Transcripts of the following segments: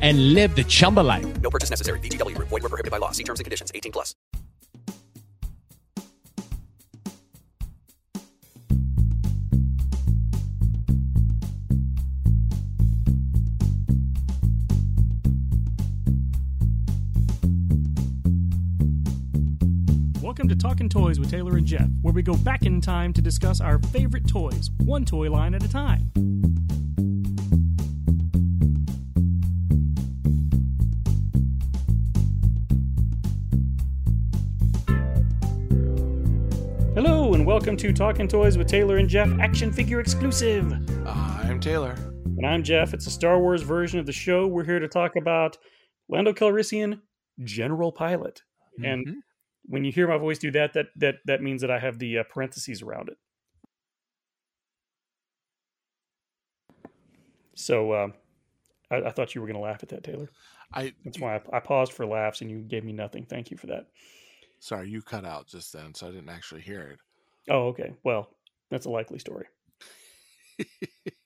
and live the Chumba life. No purchase necessary. VGW. Void were prohibited by law. See terms and conditions. 18 plus. Welcome to Talking Toys with Taylor and Jeff, where we go back in time to discuss our favorite toys, one toy line at a time. Welcome to Talking Toys with Taylor and Jeff, action figure exclusive. I'm Taylor. And I'm Jeff. It's a Star Wars version of the show. We're here to talk about Lando Calrissian, General Pilot. And Mhm. when you hear my voice do that, that that that means that I have the uh, parentheses around it. So uh, I, I thought you were going to laugh at that, Taylor. I That's why I, I paused for laughs, and you gave me nothing. Thank you for that. sorry you cut out just then, so I didn't actually hear it. Oh, okay. Well, that's a likely story.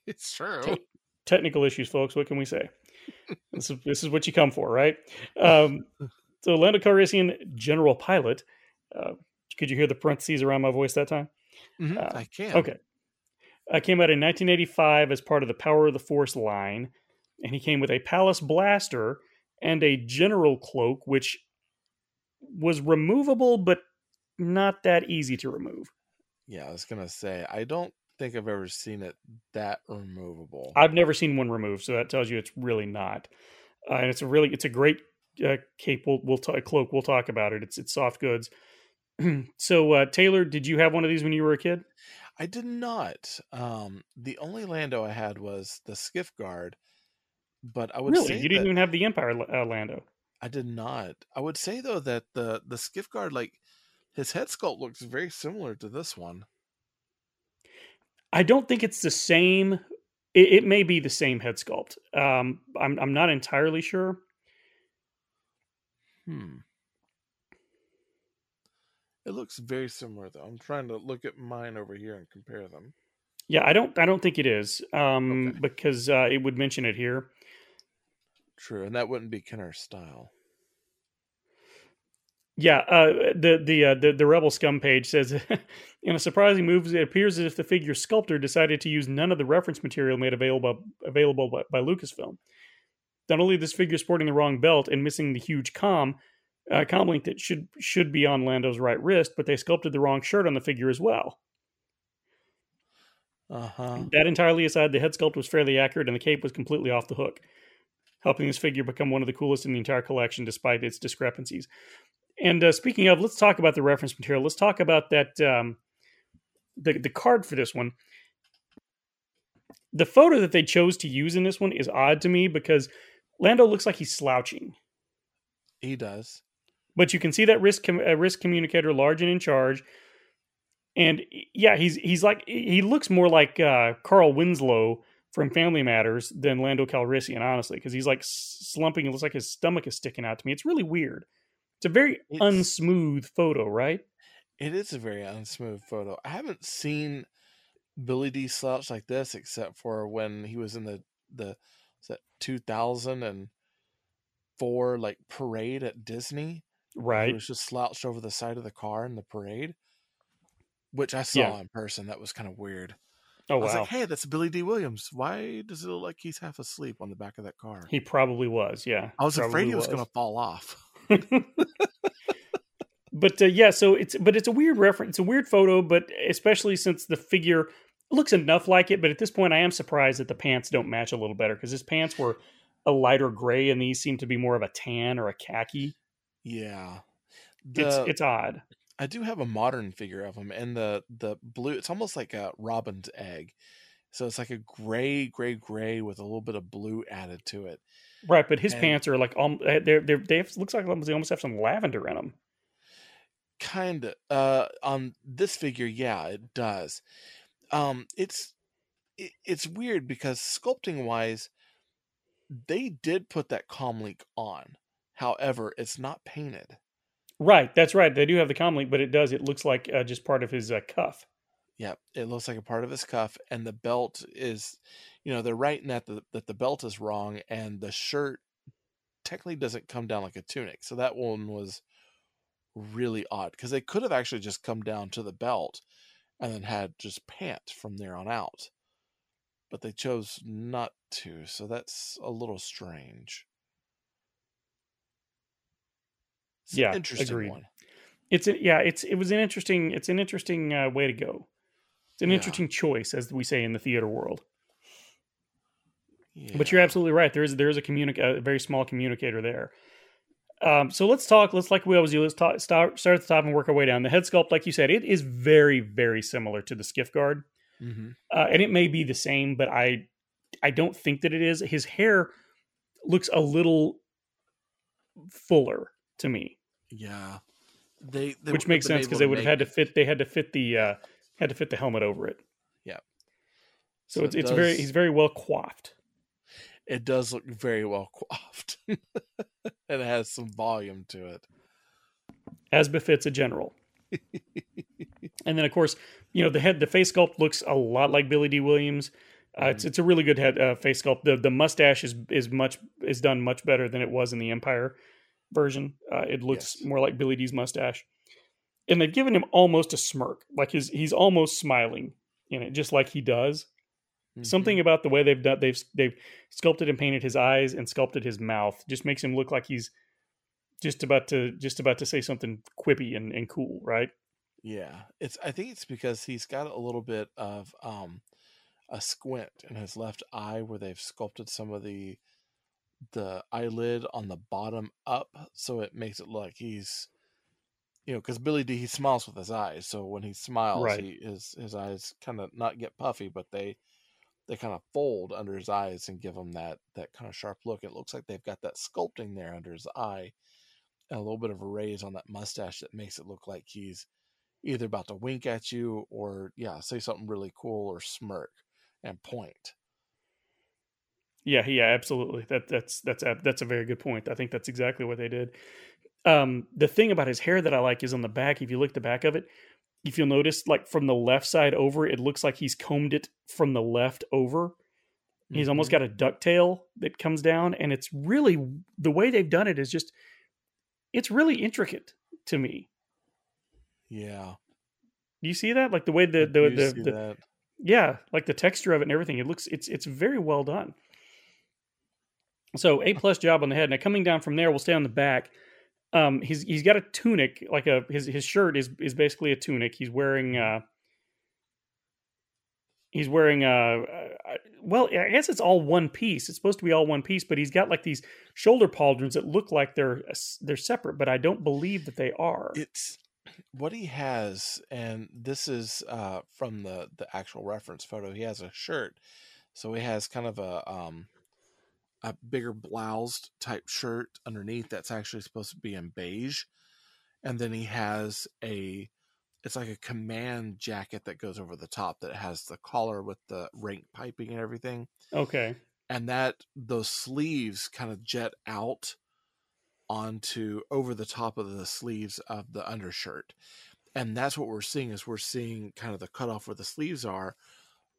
it's true. Te- technical issues, folks. What can we say? this is this is what you come for, right? Um, so, Lando Calrissian, General Pilot. Uh, could you hear the parentheses around my voice that time? Mhm, Uh, I can. Okay. Uh, came out in 1985 as part of the Power of the Force line, and he came with a Palace blaster and a General cloak, which was removable, but not that easy to remove. Yeah, I was gonna say I don't think I've ever seen it that removable. I've never seen one removed, so that tells you it's really not. Uh, and it's a really, it's a great uh, cape. We'll, we'll talk cloak. We'll talk about it. It's it's soft goods. so uh, Taylor, did you have one of these when you were a kid? I did not. Um, the only Lando I had was the Skiff Guard, but I would Really, say you didn't even have the Empire uh, Lando. I did not. I would say though that the the Skiff Guard, like his head sculpt, looks very similar to this one. I don't think it's the same. It, it may be the same head sculpt. Um, I'm I'm not entirely sure. Hmm. It looks very similar though. I'm trying to look at mine over here and compare them. Yeah, I don't I don't think it is um, Okay. because uh, it would mention it here. True, and that wouldn't be Kenner's style. Yeah, uh, the the, uh, the the Rebel Scum page says, in a surprising move, it appears as if the figure sculptor decided to use none of the reference material made available available by, by Lucasfilm. Not only this figure sporting the wrong belt and missing the huge com uh, com link that should should be on Lando's right wrist, but they sculpted the wrong shirt on the figure as well. Uh huh. That entirely aside, the head sculpt was fairly accurate and the cape was completely off the hook, helping this figure become one of the coolest in the entire collection despite its discrepancies. And uh, speaking of, let's talk about the reference material. Let's talk about that um, the the card for this one. The photo that they chose to use in this one is odd to me because Lando looks like he's slouching, He does. but you can see that risk com- uh, risk communicator large and in charge. And yeah, he's he's like he looks more like uh, Carl Winslow from Family Matters than Lando Calrissian, honestly, because he's like slumping. It looks like his stomach is sticking out to me. It's really weird. It's a very It's- unsmooth photo, right? It is a very unsmooth photo. I haven't seen Billy Dee slouch like this except for when he was in the the was that 2004 like parade at Disney. Right. He was just slouched over the side of the car in the parade, which I saw Yeah. in person. That was kind of weird. Oh I was wow, like, hey, that's Billy Dee Williams. Why does it look like he's half asleep on the back of that car? he probably was. Yeah, I was afraid probably he was, going to fall off. But uh, yeah, so it's but it's a weird reference. It's a weird photo, but especially since the figure looks enough like it. But at this point, I am surprised that the pants don't match a little better because his pants were a lighter gray, and these seem to be more of a tan or a khaki. Yeah. it's it's odd. I do have a modern figure of him, and the the blue. It's almost like a robin's egg, so it's like a gray, gray, gray with a little bit of blue added to it. Right, but his And- pants are like um, they're they're they have, looks like they almost have some lavender in them. Kind of. Uh, on this figure, yeah, it does. Um, it's it, it's weird because sculpting wise, they did put that com link on. However, it's not painted. Right, that's right. They do have the com link, but it does. It looks like uh, just part of his uh, cuff. Yep, it looks like a part of his cuff, and the belt is, you know, they're writing that the that the belt is wrong, and the shirt technically doesn't come down like a tunic. So that one was really odd because they could have actually just come down to the belt and then had just pant from there on out, but they chose not to. So that's a little strange. It's Yeah, interesting agreed. one. It's a, yeah, it's it was an interesting it's an interesting uh, way to go. It's an Yeah. interesting choice, as we say in the theater world. Yeah. But you're absolutely right. There is there is a communic a very small communicator there. Um, so let's talk. Let's like we always do. Let's talk, start start at the top and work our way down. The head sculpt, like you said, it is very very similar to the skiff guard, hmm uh, and it may be the same, but I I don't think that it is. His hair looks a little fuller to me, Yeah. They, they which makes sense because they would have had to fit. They had to fit the uh, had to fit the helmet over it. Yeah. So, So it's it it's very he's very well coiffed. it does look very well coiffed and it has some volume to it as befits a general. and then, of course, you know the head, the face sculpt looks a lot like Billy Dee Williams. Uh, It's it's a really good head uh, face sculpt. The the mustache is is much is done much better than it was in the Empire version. Uh, it looks Yes. more like Billy Dee's mustache, and they've given him almost a smirk, like his he's almost smiling in it, just like he does. Something Mhm. about the way they've done they've they've sculpted and painted his eyes and sculpted his mouth just makes him look like he's just about to just about to say something quippy and, and cool, right? yeah it's i think it's because he's got a little bit of um a squint in his left eye where they've sculpted some of the the eyelid on the bottom up so it makes it look like he's you know because Billy Dee he smiles with his eyes so when he smiles Right. he his his eyes kind of not get puffy but they they kind of fold under his eyes and give him that that kind of sharp look it looks like they've got that sculpting there under his eye and a little bit of a raise on that mustache that makes it look like he's either about to wink at you or yeah say something really cool or smirk and point Yeah, yeah, absolutely. That that's that's a, that's a very good point. I think that's exactly what they did. Um, the thing about his hair that I like is on the back. If you look at the back of it, if you'll notice, like from the left side over, it looks like he's combed it from the left over. He's almost Mhm. got a ducktail that comes down, and it's really the way they've done it is just it's really intricate to me. yeah Do you see that? Like the way the the, the, the yeah, like the texture of it and everything. It looks it's it's very well done. So a plus job on the head. Now coming down from there, we'll stay on the back. Um, he's he's got a tunic, like a his his shirt is is basically a tunic. He's wearing uh, he's wearing uh, uh, well, I guess it's all one piece. It's supposed to be all one piece, but he's got like these shoulder pauldrons that look like they're they're separate, but I don't believe that they are. it's what he has and this is uh from the the actual reference photo he has a shirt so he has kind of a um a bigger bloused type shirt underneath that's actually supposed to be in beige and then he has a it's like a command jacket that goes over the top that has the collar with the rank piping and everything okay, and that those sleeves kind of jet out onto over the top of the sleeves of the undershirt and that's what we're seeing is we're seeing kind of the cutoff where the sleeves are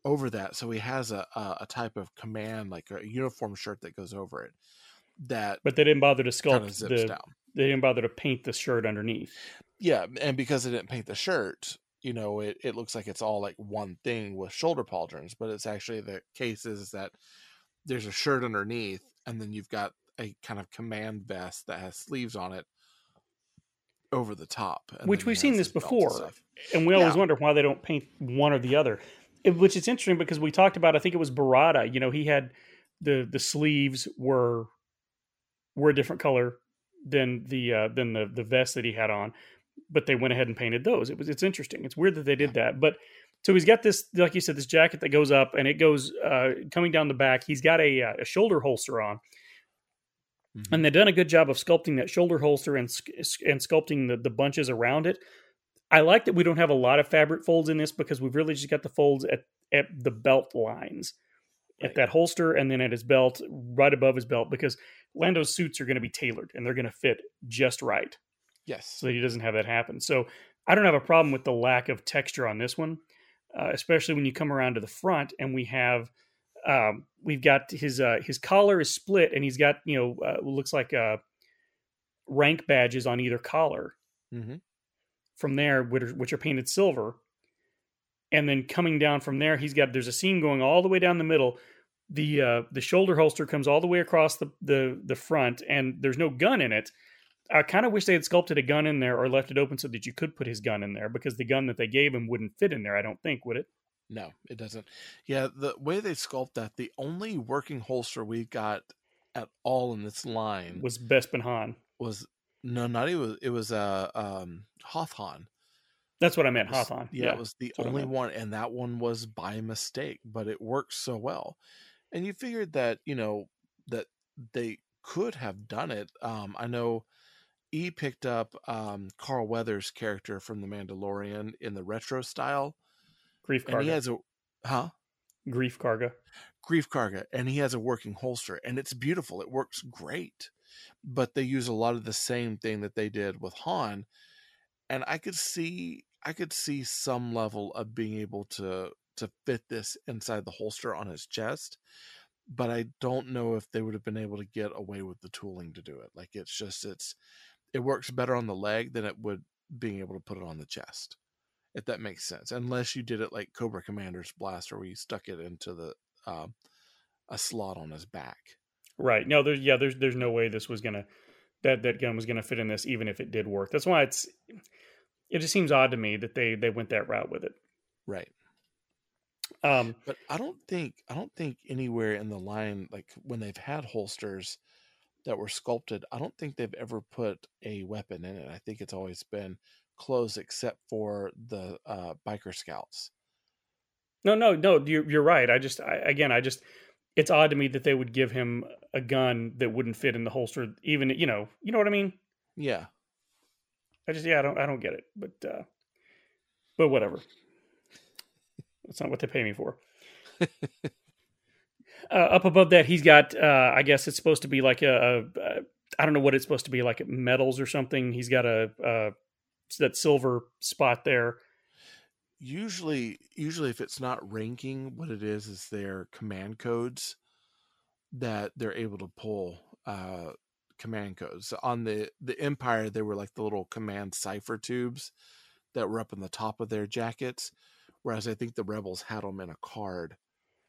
over that so he has a, a, a type of command like a uniform shirt that goes over it that but they didn't bother to sculpt the. down They didn't bother to paint the shirt underneath. yeah and because they didn't paint the shirt you know it, it looks like it's all like one thing with shoulder pauldrons but it's actually the case is that there's a shirt underneath and then you've got a kind of command vest that has sleeves on it over the top which we've seen this his and before, and we always Yeah. wonder why they don't paint one or the other. Which is interesting because we talked about, I think it was Barada. You know, he had the the sleeves were were a different color than the uh, than the the vest that he had on, but they went ahead and painted those. It was it's interesting. It's weird that they did that, but. So he's got this, like you said, this jacket that goes up and it goes uh, coming down the back. He's got a, uh, a shoulder holster on, Mhm. and they've done a good job of sculpting that shoulder holster and and sculpting the, the bunches around it. I like that we don't have a lot of fabric folds in this because we've really just got the folds at at the belt lines, at that holster, and then at his belt, right above his belt, because Lando's suits are going to be tailored and they're going to fit just right, yes. so that he doesn't have that happen. So I don't have a problem with the lack of texture on this one, uh, especially when you come around to the front and we have um, we've got his uh, his collar is split and he's got you know uh, looks like uh, rank badges on either collar. Hmm from there which are, which are painted silver. And then coming down from there he's got there's a seam going all the way down the middle. The uh, the shoulder holster comes all the way across the, the the front and there's no gun in it. I kind of wish they had sculpted a gun in there or left it open so that you could put his gun in there because the gun that they gave him wouldn't fit in there i don't think would it? No, it doesn't. Yeah, the way they sculpt that, the only working holster we got at all in this line was, was bespin han no, not even it was uh um Hoth Han. that's what i meant It was- Hoth Han. Yeah, it was the only one, and that one was by mistake, but it works so well. And you figured that you know that they could have done it. Um, I know E picked up um, Carl Weathers' character from The Mandalorian in the retro style, grief and he karga has a huh Greef Karga Greef Karga and he has a working holster and it's beautiful it works great but they use a lot of the same thing that they did with han and i could see i could see some level of being able to to fit this inside the holster on his chest but i don't know if they would have been able to get away with the tooling to do it like it's just it's it works better on the leg than it would being able to put it on the chest if that makes sense unless you did it like cobra commander's blaster where you stuck it into the um, a slot on his back Right. No, there's yeah, there's there's no way this was gonna that that gun was gonna fit in this, even if it did work. That's why it's it just seems odd to me that they they went that route with it. right Um, but i don't think i don't think anywhere in the line like when they've had holsters that were sculpted i don't think they've ever put a weapon in it i think it's always been closed except for the uh, biker scouts no, no, no. You're you're right. I just I, again, I just it's odd to me that they would give him a gun that wouldn't fit in the holster. Even you know, you know what I mean. yeah I just yeah, I don't I don't get it. But uh, but whatever. That's not what they pay me for. uh, up above that, he's got. Uh, I guess it's supposed to be like a, a, a. I don't know what it's supposed to be like metals or something. He's got a, a that silver spot there. Usually usually if it's not ranking what it is is their command codes that they're able to pull uh command codes. On the the empire they were like the little command cipher tubes that were up in the top of their jackets whereas i think the rebels had them in a card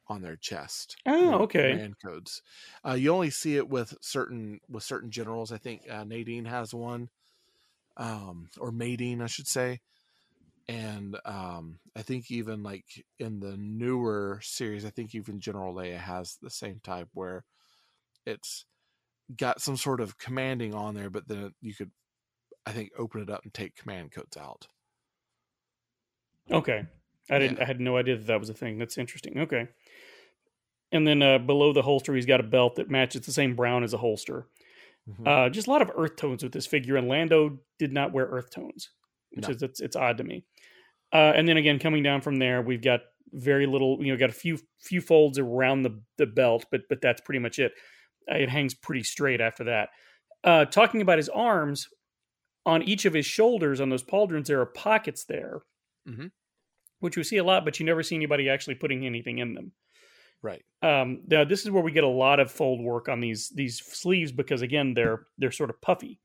on their chest Oh, okay. command codes. Uh you only see it with certain with certain generals. I think uh, nadine has one um or Madine, i should say and um i think even like in the newer series i think even general leia has the same type where it's got some sort of commanding on there but then you could i think open it up and take command codes out Okay, I didn't. Yeah. I had no idea that that was a thing. That's interesting. Okay, and then uh, below the holster, he's got a belt that matches the same brown as a holster. Mhm. Uh, just a lot of earth tones with this figure, and Lando did not wear earth tones, which No. is it's, it's odd to me. Uh, and then again, coming down from there, we've got very little. You know, got a few few folds around the the belt, but but that's pretty much it. Uh, it hangs pretty straight after that. Uh, talking about his arms, on each of his shoulders on those pauldrons, there are pockets there, Mhm. which we see a lot, but you never see anybody actually putting anything in them. right Um, now this is where we get a lot of fold work on these these sleeves because again they're they're sort of puffy.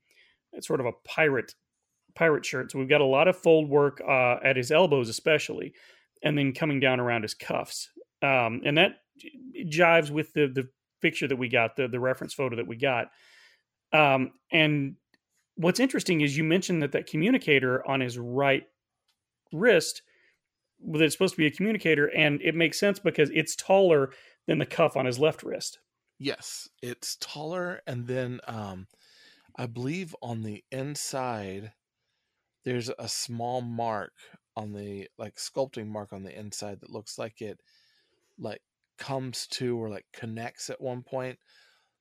It's sort of a pirate pirate shirt. So we've got a lot of fold work uh, at his elbows, especially, and then coming down around his cuffs. Um, and that jives with the the picture that we got, the the reference photo that we got. Um, and what's interesting is you mentioned that that communicator on his right wrist that it's supposed to be a communicator, and it makes sense because it's taller than the cuff on his left wrist. Yes, it's taller, and then um, I believe on the inside there's a small mark on the like sculpting mark on the inside that looks like it like comes to or like connects at one point.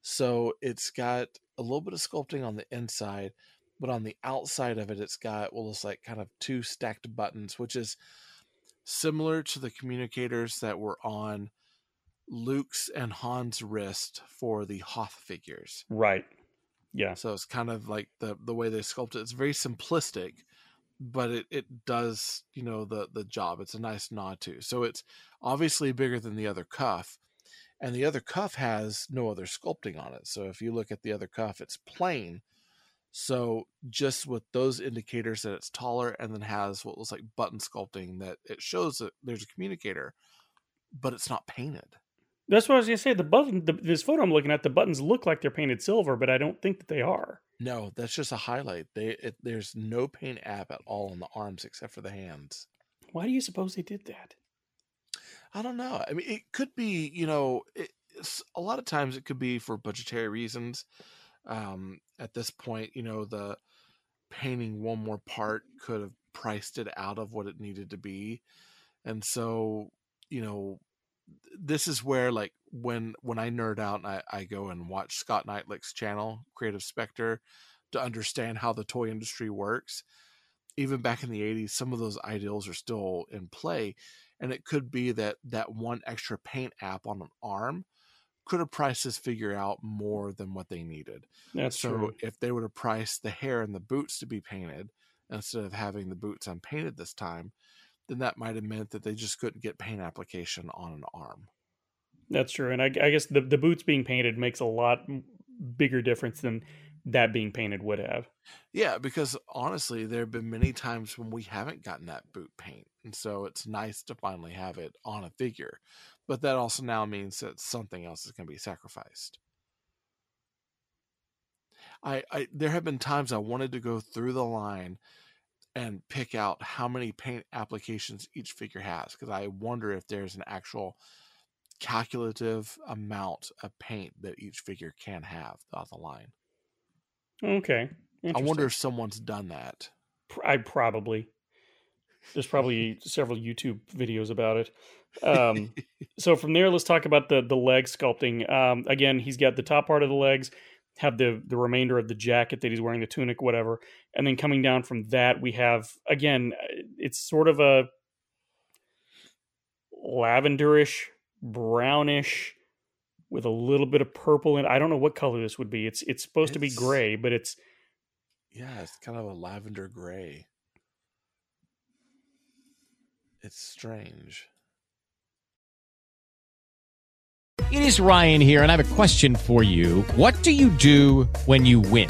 So it's got a little bit of sculpting on the inside, but on the outside of it, it's got well, it's like kind of two stacked buttons, which is similar to the communicators that were on Luke's and Han's wrist for the Hoth figures. Right. Yeah. So it's kind of like the the way they sculpt it. It's very simplistic, but it, it does, you know, the the job. It's a nice nod to. So it's obviously bigger than the other cuff. And the other cuff has no other sculpting on it. So if you look at the other cuff, it's plain. So just with those indicators that it's taller and then has what looks like button sculpting that it shows that there's a communicator, but it's not painted. That's what I was gonna say. The button, the, this photo I'm looking at, the buttons look like they're painted silver, but I don't think that they are. No, that's just a highlight. They it, there's no paint app at all on the arms except for the hands. Why do you suppose they did that? I don't know. I mean, it could be, you know, it, a lot of times it could be for budgetary reasons. Um, at this point, you know, the painting one more part could have priced it out of what it needed to be, and so, you know, this is where like when when I nerd out and I, I go and watch Scott Neitlich's channel, Creative Spectre, to understand how the toy industry works. Even back in the 80s, some of those ideals are still in play. And it could be that that one extra paint app on an arm could have priced this figure out more than what they needed. That's so true. if they would have priced the hair and the boots to be painted instead of having the boots unpainted this time, then that might have meant that they just couldn't get paint application on an arm. That's true, and I, I guess the the boots being painted makes a lot bigger difference than that being painted would have. Yeah, because honestly, there have been many times when we haven't gotten that boot paint, and so it's nice to finally have it on a figure. But that also now means that something else is going to be sacrificed. I, I there have been times I wanted to go through the line and pick out how many paint applications each figure has because I wonder if there's an actual calculative amount of paint that each figure can have throughout the line. Okay, I wonder if someone's done that. I probably there's probably several YouTube videos about it. Um, so from there, let's talk about the the leg sculpting. Um, again, he's got the top part of the legs, have the the remainder of the jacket that he's wearing, the tunic, whatever, and then coming down from that, we have again, it's sort of a lavenderish, brownish, with a little bit of purple in. I don't know what color this would be. It's it's supposed to be gray, but it's Yeah, it's kind of a lavender gray. It's strange. It is Ryan here, and I have a question for you. What do you do when you win?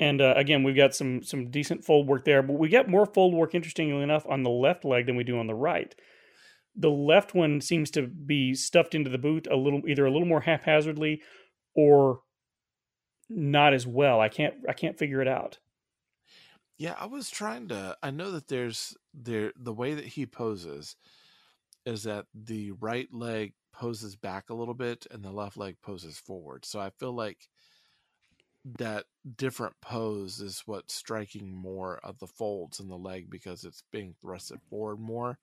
And uh, again, we've got some some decent fold work there, but we get more fold work, interestingly enough, on the left leg than we do on the right. The left one seems to be stuffed into the boot a little, either a little more haphazardly, or not as well. I can't I can't figure it out. Yeah, I was trying to. I know that there's there the way that he poses is that the right leg poses back a little bit and the left leg poses forward. So I feel like that different pose is what's striking more of the folds in the leg because it's being thrusted forward more.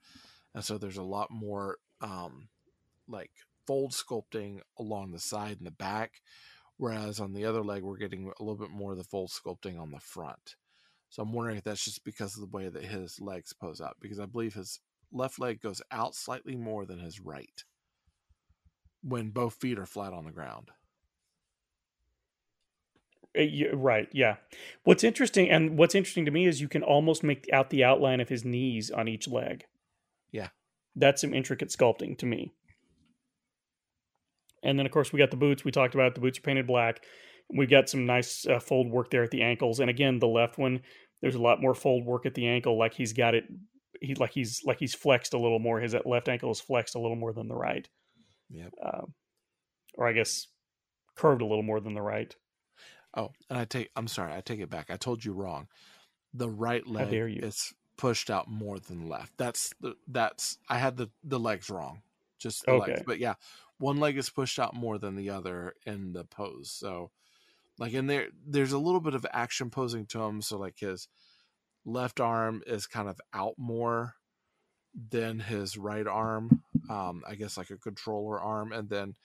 And so there's a lot more um like fold sculpting along the side and the back. Whereas on the other leg, we're getting a little bit more of the fold sculpting on the front. So I'm wondering if that's just because of the way that his legs pose out, because I believe his left leg goes out slightly more than his right when both feet are flat on the ground. Uh, Right, yeah. What's interesting, and what's interesting to me is you can almost make out the outline of his knees on each leg. Yeah. That's some intricate sculpting to me. And then, of course, we got the boots. We talked about the boots are painted black. We've got some nice uh, fold work there at the ankles. And again, the left one, there's a lot more fold work at the ankle. Like he's got it, he like he's like he's flexed a little more. His left ankle is flexed a little more than the right, Yep. um, or I guess curved a little more than the right. Oh, and I take I'm sorry, I take it back. I told you wrong. The right leg is pushed out more than left. That's the that's I had the the legs wrong. Just the legs. Okay. But yeah, one leg is pushed out more than the other in the pose. So like in there there's a little bit of action posing to him so like his left arm is kind of out more than his right arm. Um I guess like a controller arm and then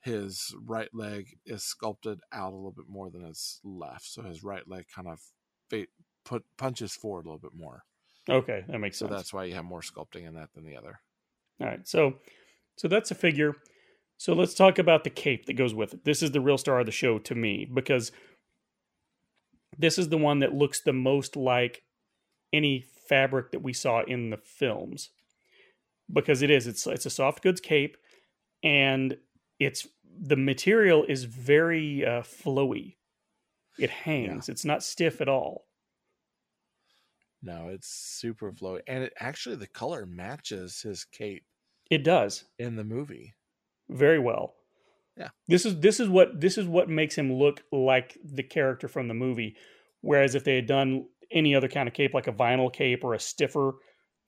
his right leg is sculpted out a little bit more than his left. So his right leg kind of fa- put punches forward a little bit more. Okay, that makes So sense. So that's why you have more sculpting in that than the other. All right. So so that's a figure. So let's talk about the cape that goes with it. This is the real star of the show to me because this is the one that looks the most like any fabric that we saw in the films. Because it is it's it's a soft goods cape and it's the material is very uh, flowy. It hangs. It's not stiff at all. No, it's super flowy, and it actually the color matches his cape It does. in the movie. very well. Yeah. This is this is what this is what makes him look like the character from the movie. Whereas if they had done any other kind of cape, like a vinyl cape or a stiffer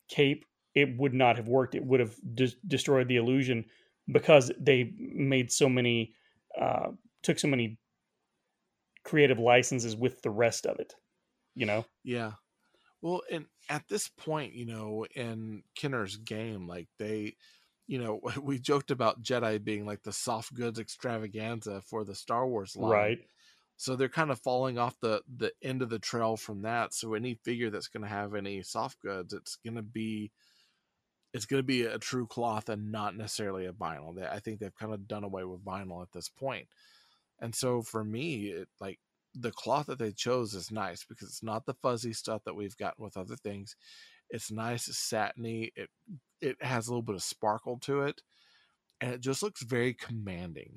cape, it would not have worked. It would have de- destroyed the illusion because they made so many, uh, took so many creative licenses with the rest of it. You know, Yeah. Well, and at this point, you know, in Kenner's game, like they, you know, we joked about Jedi being like the soft goods extravaganza for the Star Wars line. right? So they're kind of falling off the the end of the trail from that. So any figure that's going to have any soft goods, it's going to be it's going to be a true cloth and not necessarily a vinyl. I think they've kind of done away with vinyl at this point. And so for me, it like the cloth that they chose is nice because it's not the fuzzy stuff that we've gotten with other things. It's nice, it's satiny. It it has a little bit of sparkle to it, and it just looks very commanding.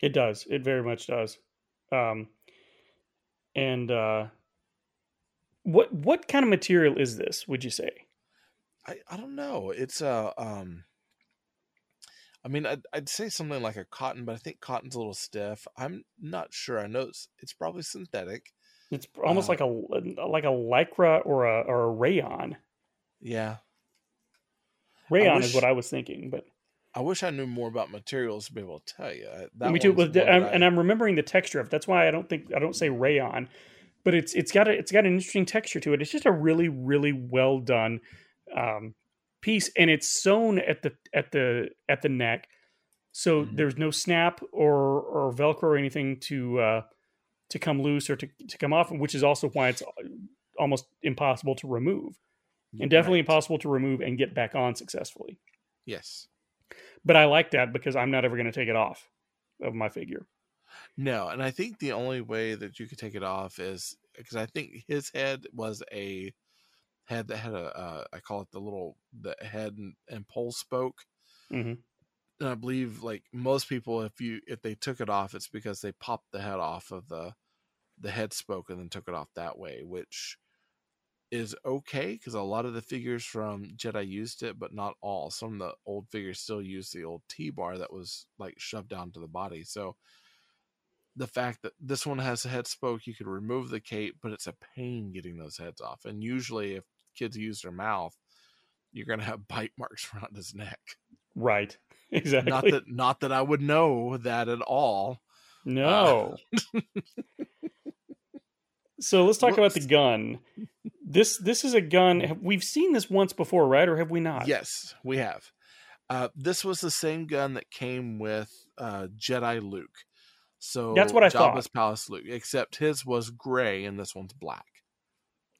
It does. It very much does. Um, and uh, what what kind of material is this? Would you say? I, I don't know. It's a um. I mean, I'd, I'd say something like a cotton, but I think cotton's a little stiff. I'm not sure. I know it's, it's probably synthetic. It's almost Uh, like a like a lycra or a or a rayon. Yeah, Rayon is what I was thinking, but I wish I knew more about materials to be able to tell you. I- That me too. one's But one I'm, that and I- I'm remembering the texture of. it. That's why I don't think I don't say rayon, but it's it's got a it's got an interesting texture to it. It's just a really really well done um, piece, and it's sewn at the at the at the neck, so Mhm. there's no snap or or velcro or anything to uh, to come loose or to to come off, which is also why it's almost impossible to remove, and definitely Right. impossible to remove and get back on successfully. Yes. But I like that because I'm not ever going to take it off of my figure. No, and I think the only way that you could take it off is because I think his head was a head that had a uh, I call it the little the head and, and pole spoke. hmm and I believe like most people, if you if they took it off, it's because they popped the head off of the the head spoke and then took it off that way. Which is okay because a lot of the figures from Jedi used it, but not all. Some of the old figures still use the old T bar that was like shoved down to the body. So the fact that this one has a head spoke, you could remove the cape, but it's a pain getting those heads off. And usually, if kids use their mouth, you're going to have bite marks around his neck. Right. Exactly. Not that, not that I would know that at all. No. Uh, so let's talk about the gun. This this is a gun. We've seen this once before, right? Or have we not? Yes, we have. Uh, this was the same gun that came with uh, Jedi Luke. So That's what I Jabba's thought. Palace Luke, except his was gray and this one's black.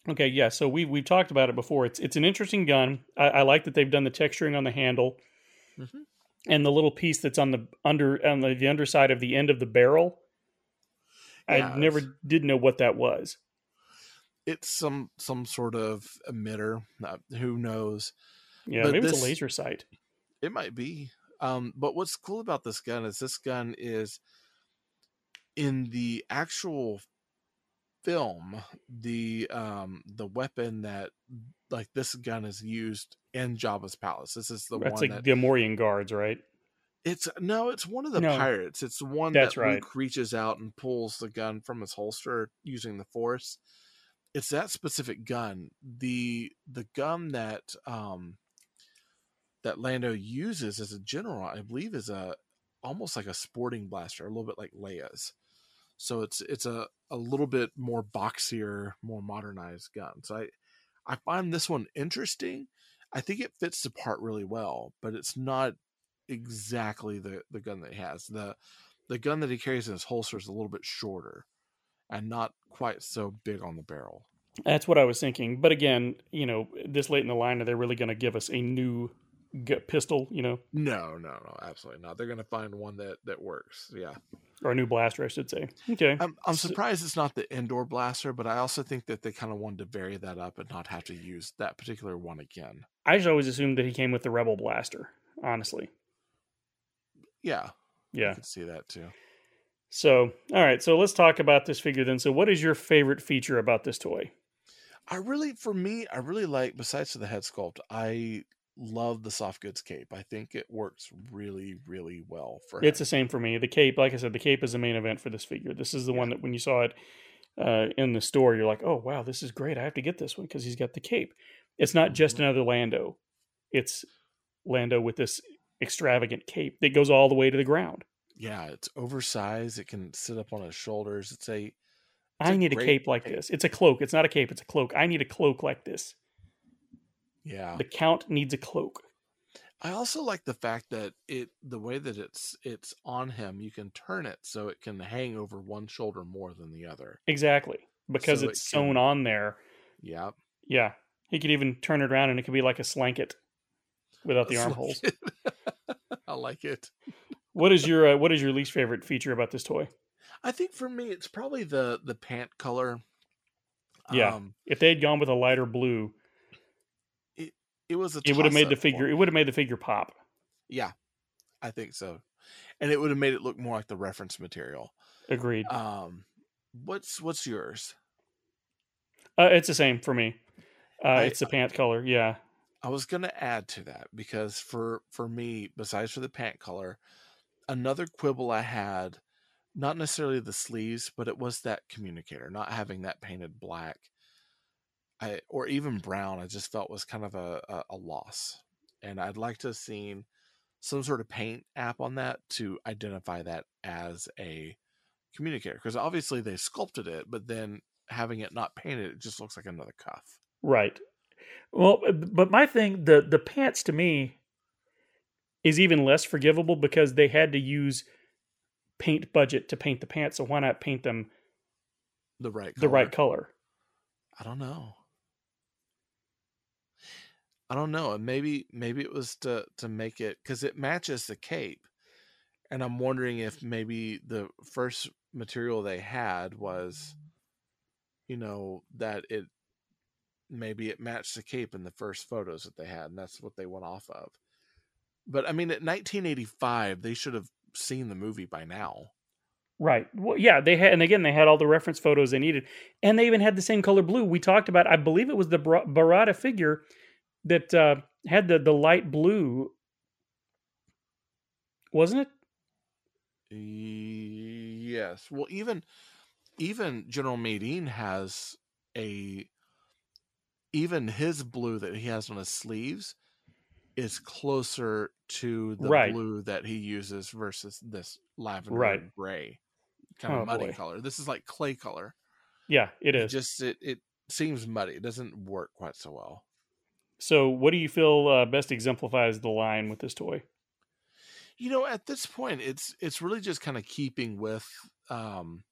Okay, yeah. So we we've talked about it before. It's it's an interesting gun. I, I like that they've done the texturing on the handle Mhm. and the little piece that's on the under on the, the underside of the end of the barrel. Yeah, I never did know what that was. It's some some sort of emitter. Uh, who knows? Yeah, But maybe it's a laser sight. It might be. Um, but what's cool about this gun is this gun is in the actual film, the um the weapon that like this gun is used in Jabba's palace. This is the That's one like that the Gamorrean guards, right? it's no, it's one of the No. pirates. It's the one That's that right. Luke reaches out and pulls the gun from his holster using the force. It's that specific gun. The the gun that um that Lando uses as a general, I believe, is a almost like a sporting blaster, a little bit like Leia's. So it's it's a, a little bit more boxier, more modernized gun. So I I find this one interesting. I think it fits the part really well, but it's not exactly the the gun that he has. The the gun that he carries in his holster is a little bit shorter and not quite so big on the barrel. That's what I was thinking. But again, you know, this late in the line, are they really going to give us a new g- pistol? You know, No, no, no, absolutely not. They're going to find one that that works. Yeah. Or a new blaster, I should say. Okay. I'm, I'm surprised it's not the Endor blaster, but I also think that they kind of wanted to vary that up and not have to use that particular one again. I just always assumed that he came with the Rebel blaster. Honestly, Yeah, yeah, I can see that too. So, all right. So let's talk about this figure then. So, what is your favorite feature about this toy? I really, for me, I really like. Besides the head sculpt, I love the soft goods cape. I think it works really, really well for. It's him. the same for me. The cape, like I said, the cape is the main event for this figure. This is the one that when you saw it uh, in the store, you're like, oh wow, this is great. I have to get this one because he's got the cape. It's not just Mhm. another Lando. It's Lando with this extravagant cape that goes all the way to the ground. yeah, it's oversized. It can sit up on his shoulders. It's a. It's I a need a cape like this. It's a cloak. It's not a cape. It's a cloak. I need a cloak like this. Yeah, The Count needs a cloak. I also like the fact that it the way that it's it's on him. You can turn it so it can hang over one shoulder more than the other. Exactly. Because So it it's sewn can- on there. Yeah, Yeah. He could even turn it around and it could be like a slanket without the armholes. I like it. What is your uh, what is your least favorite feature about this toy? I think for me, it's probably the the pant color. Yeah. um, If they had gone with a lighter blue, it was a. it would have made the figure it would have made the figure pop. Yeah, I think so, and it would have made it look more like the reference material. Agreed. Um, what's what's yours? Uh, it's the same for me. Uh, I- it's the pant color. Yeah. I was gonna add to that because for for me, besides for the pant color, another quibble I had, not necessarily the sleeves, but it was that communicator, not having that painted black, I or even brown. I just felt was kind of a a, a loss, and I'd like to have seen some sort of paint app on that to identify that as a communicator because obviously they sculpted it, but then having it not painted, it just looks like another cuff. Right. Well, uh, but my thing, the the pants to me is even less forgivable because they had to use paint budget to paint the pants. So why not paint them The right the right color? I don't know. I don't know. And maybe maybe it was to to make it because it matches the cape, and I'm wondering if maybe the first material they had was, you know, that it maybe it matched the cape in the first photos that they had, and that's what they went off of. But I mean, at 1985, they should have seen the movie by now. Right. Well, yeah, they had, and again, they had all the reference photos they needed, and they even had the same color blue. We talked about, I believe it was the Bar- Barada figure that uh, had the the light blue, wasn't it? Yes. Well, even even General Madine has a even his blue that he has on his sleeves is closer to the Right. blue that he uses versus this lavender Right. gray kind of Oh, muddy boy. color. This is like clay color. Yeah, it It is. just it, it seems muddy. It doesn't work quite so well. So, what do you feel uh, best exemplifies the line with this toy? You know, at this point, it's it's really just kind of keeping with um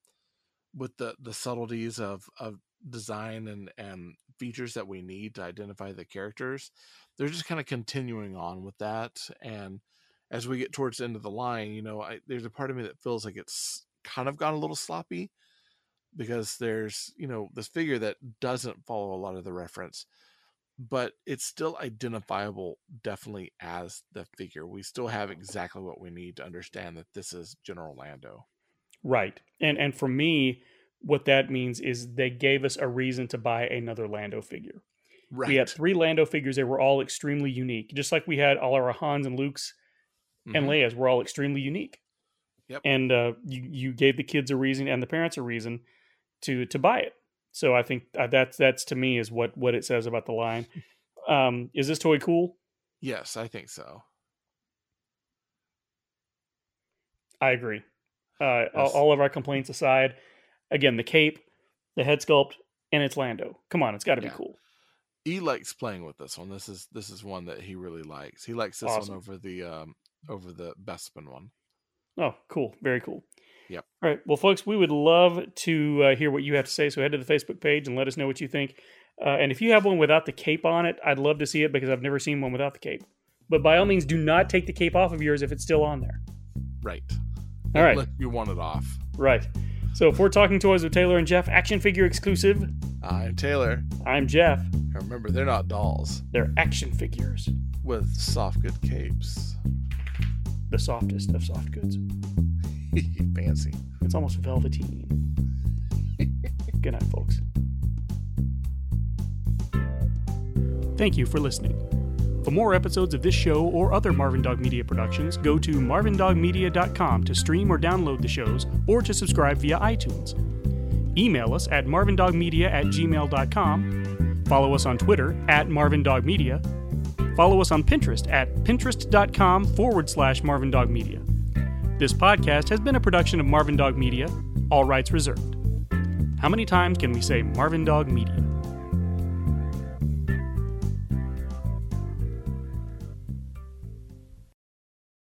with the the subtleties of of design and and features that we need to identify the characters. They're just kind of continuing on with that, and as we get towards the end of the line, you know, I, there's a part of me that feels like it's kind of gone a little sloppy because there's you know this figure that doesn't follow a lot of the reference but it's still identifiable definitely as the figure. We still have exactly what we need to understand that this is General Lando. Right. And and for me, what that means is they gave us a reason to buy another Lando figure. Right. We had three Lando figures. They were all extremely unique, just like we had all our Hans and Luke's and Mhm. Leia's were all extremely unique. Yep. And uh, you you gave the kids a reason and the parents a reason to to buy it. So I think uh, that's that's to me is what what it says about the line. Um, is this toy cool? Yes, I think so. I agree. Uh, all, Yes. all of our complaints aside, again, the cape, the head sculpt, and it's Lando. Come on, it's got to be cool. He likes playing with this one. This is this is one that he really likes. He likes this Awesome. one over the um over the Bespin one. Oh, cool. Very cool. Yep. All right. Well, folks, we would love to uh, hear what you have to say. So head to the Facebook page and let us know what you think. Uh, and if you have one without the cape on it, I'd love to see it because I've never seen one without the cape. But by all means, do not take the cape off of yours if it's still on there. Right. All right. Unless you want it off. Right. So if we're talking toys with Taylor and Jeff, action figure exclusive, I'm Taylor. I'm Jeff. And remember, they're not dolls They're action figures, with soft good capes. the softest of soft goods. Fancy. It's almost velveteen. Good night, folks. Thank you for listening. For more episodes of this show or other Marvin Dog Media productions, go to marvindogmedia.com to stream or download the shows or to subscribe via iTunes. Email us at marvindogmedia at gmail.com. Follow us on Twitter at marvindogmedia. Follow us on Pinterest at pinterest.com forward slash marvindogmedia. This podcast has been a production of Marvin Dog Media, all rights reserved. How many times can we say Marvin Dog Media?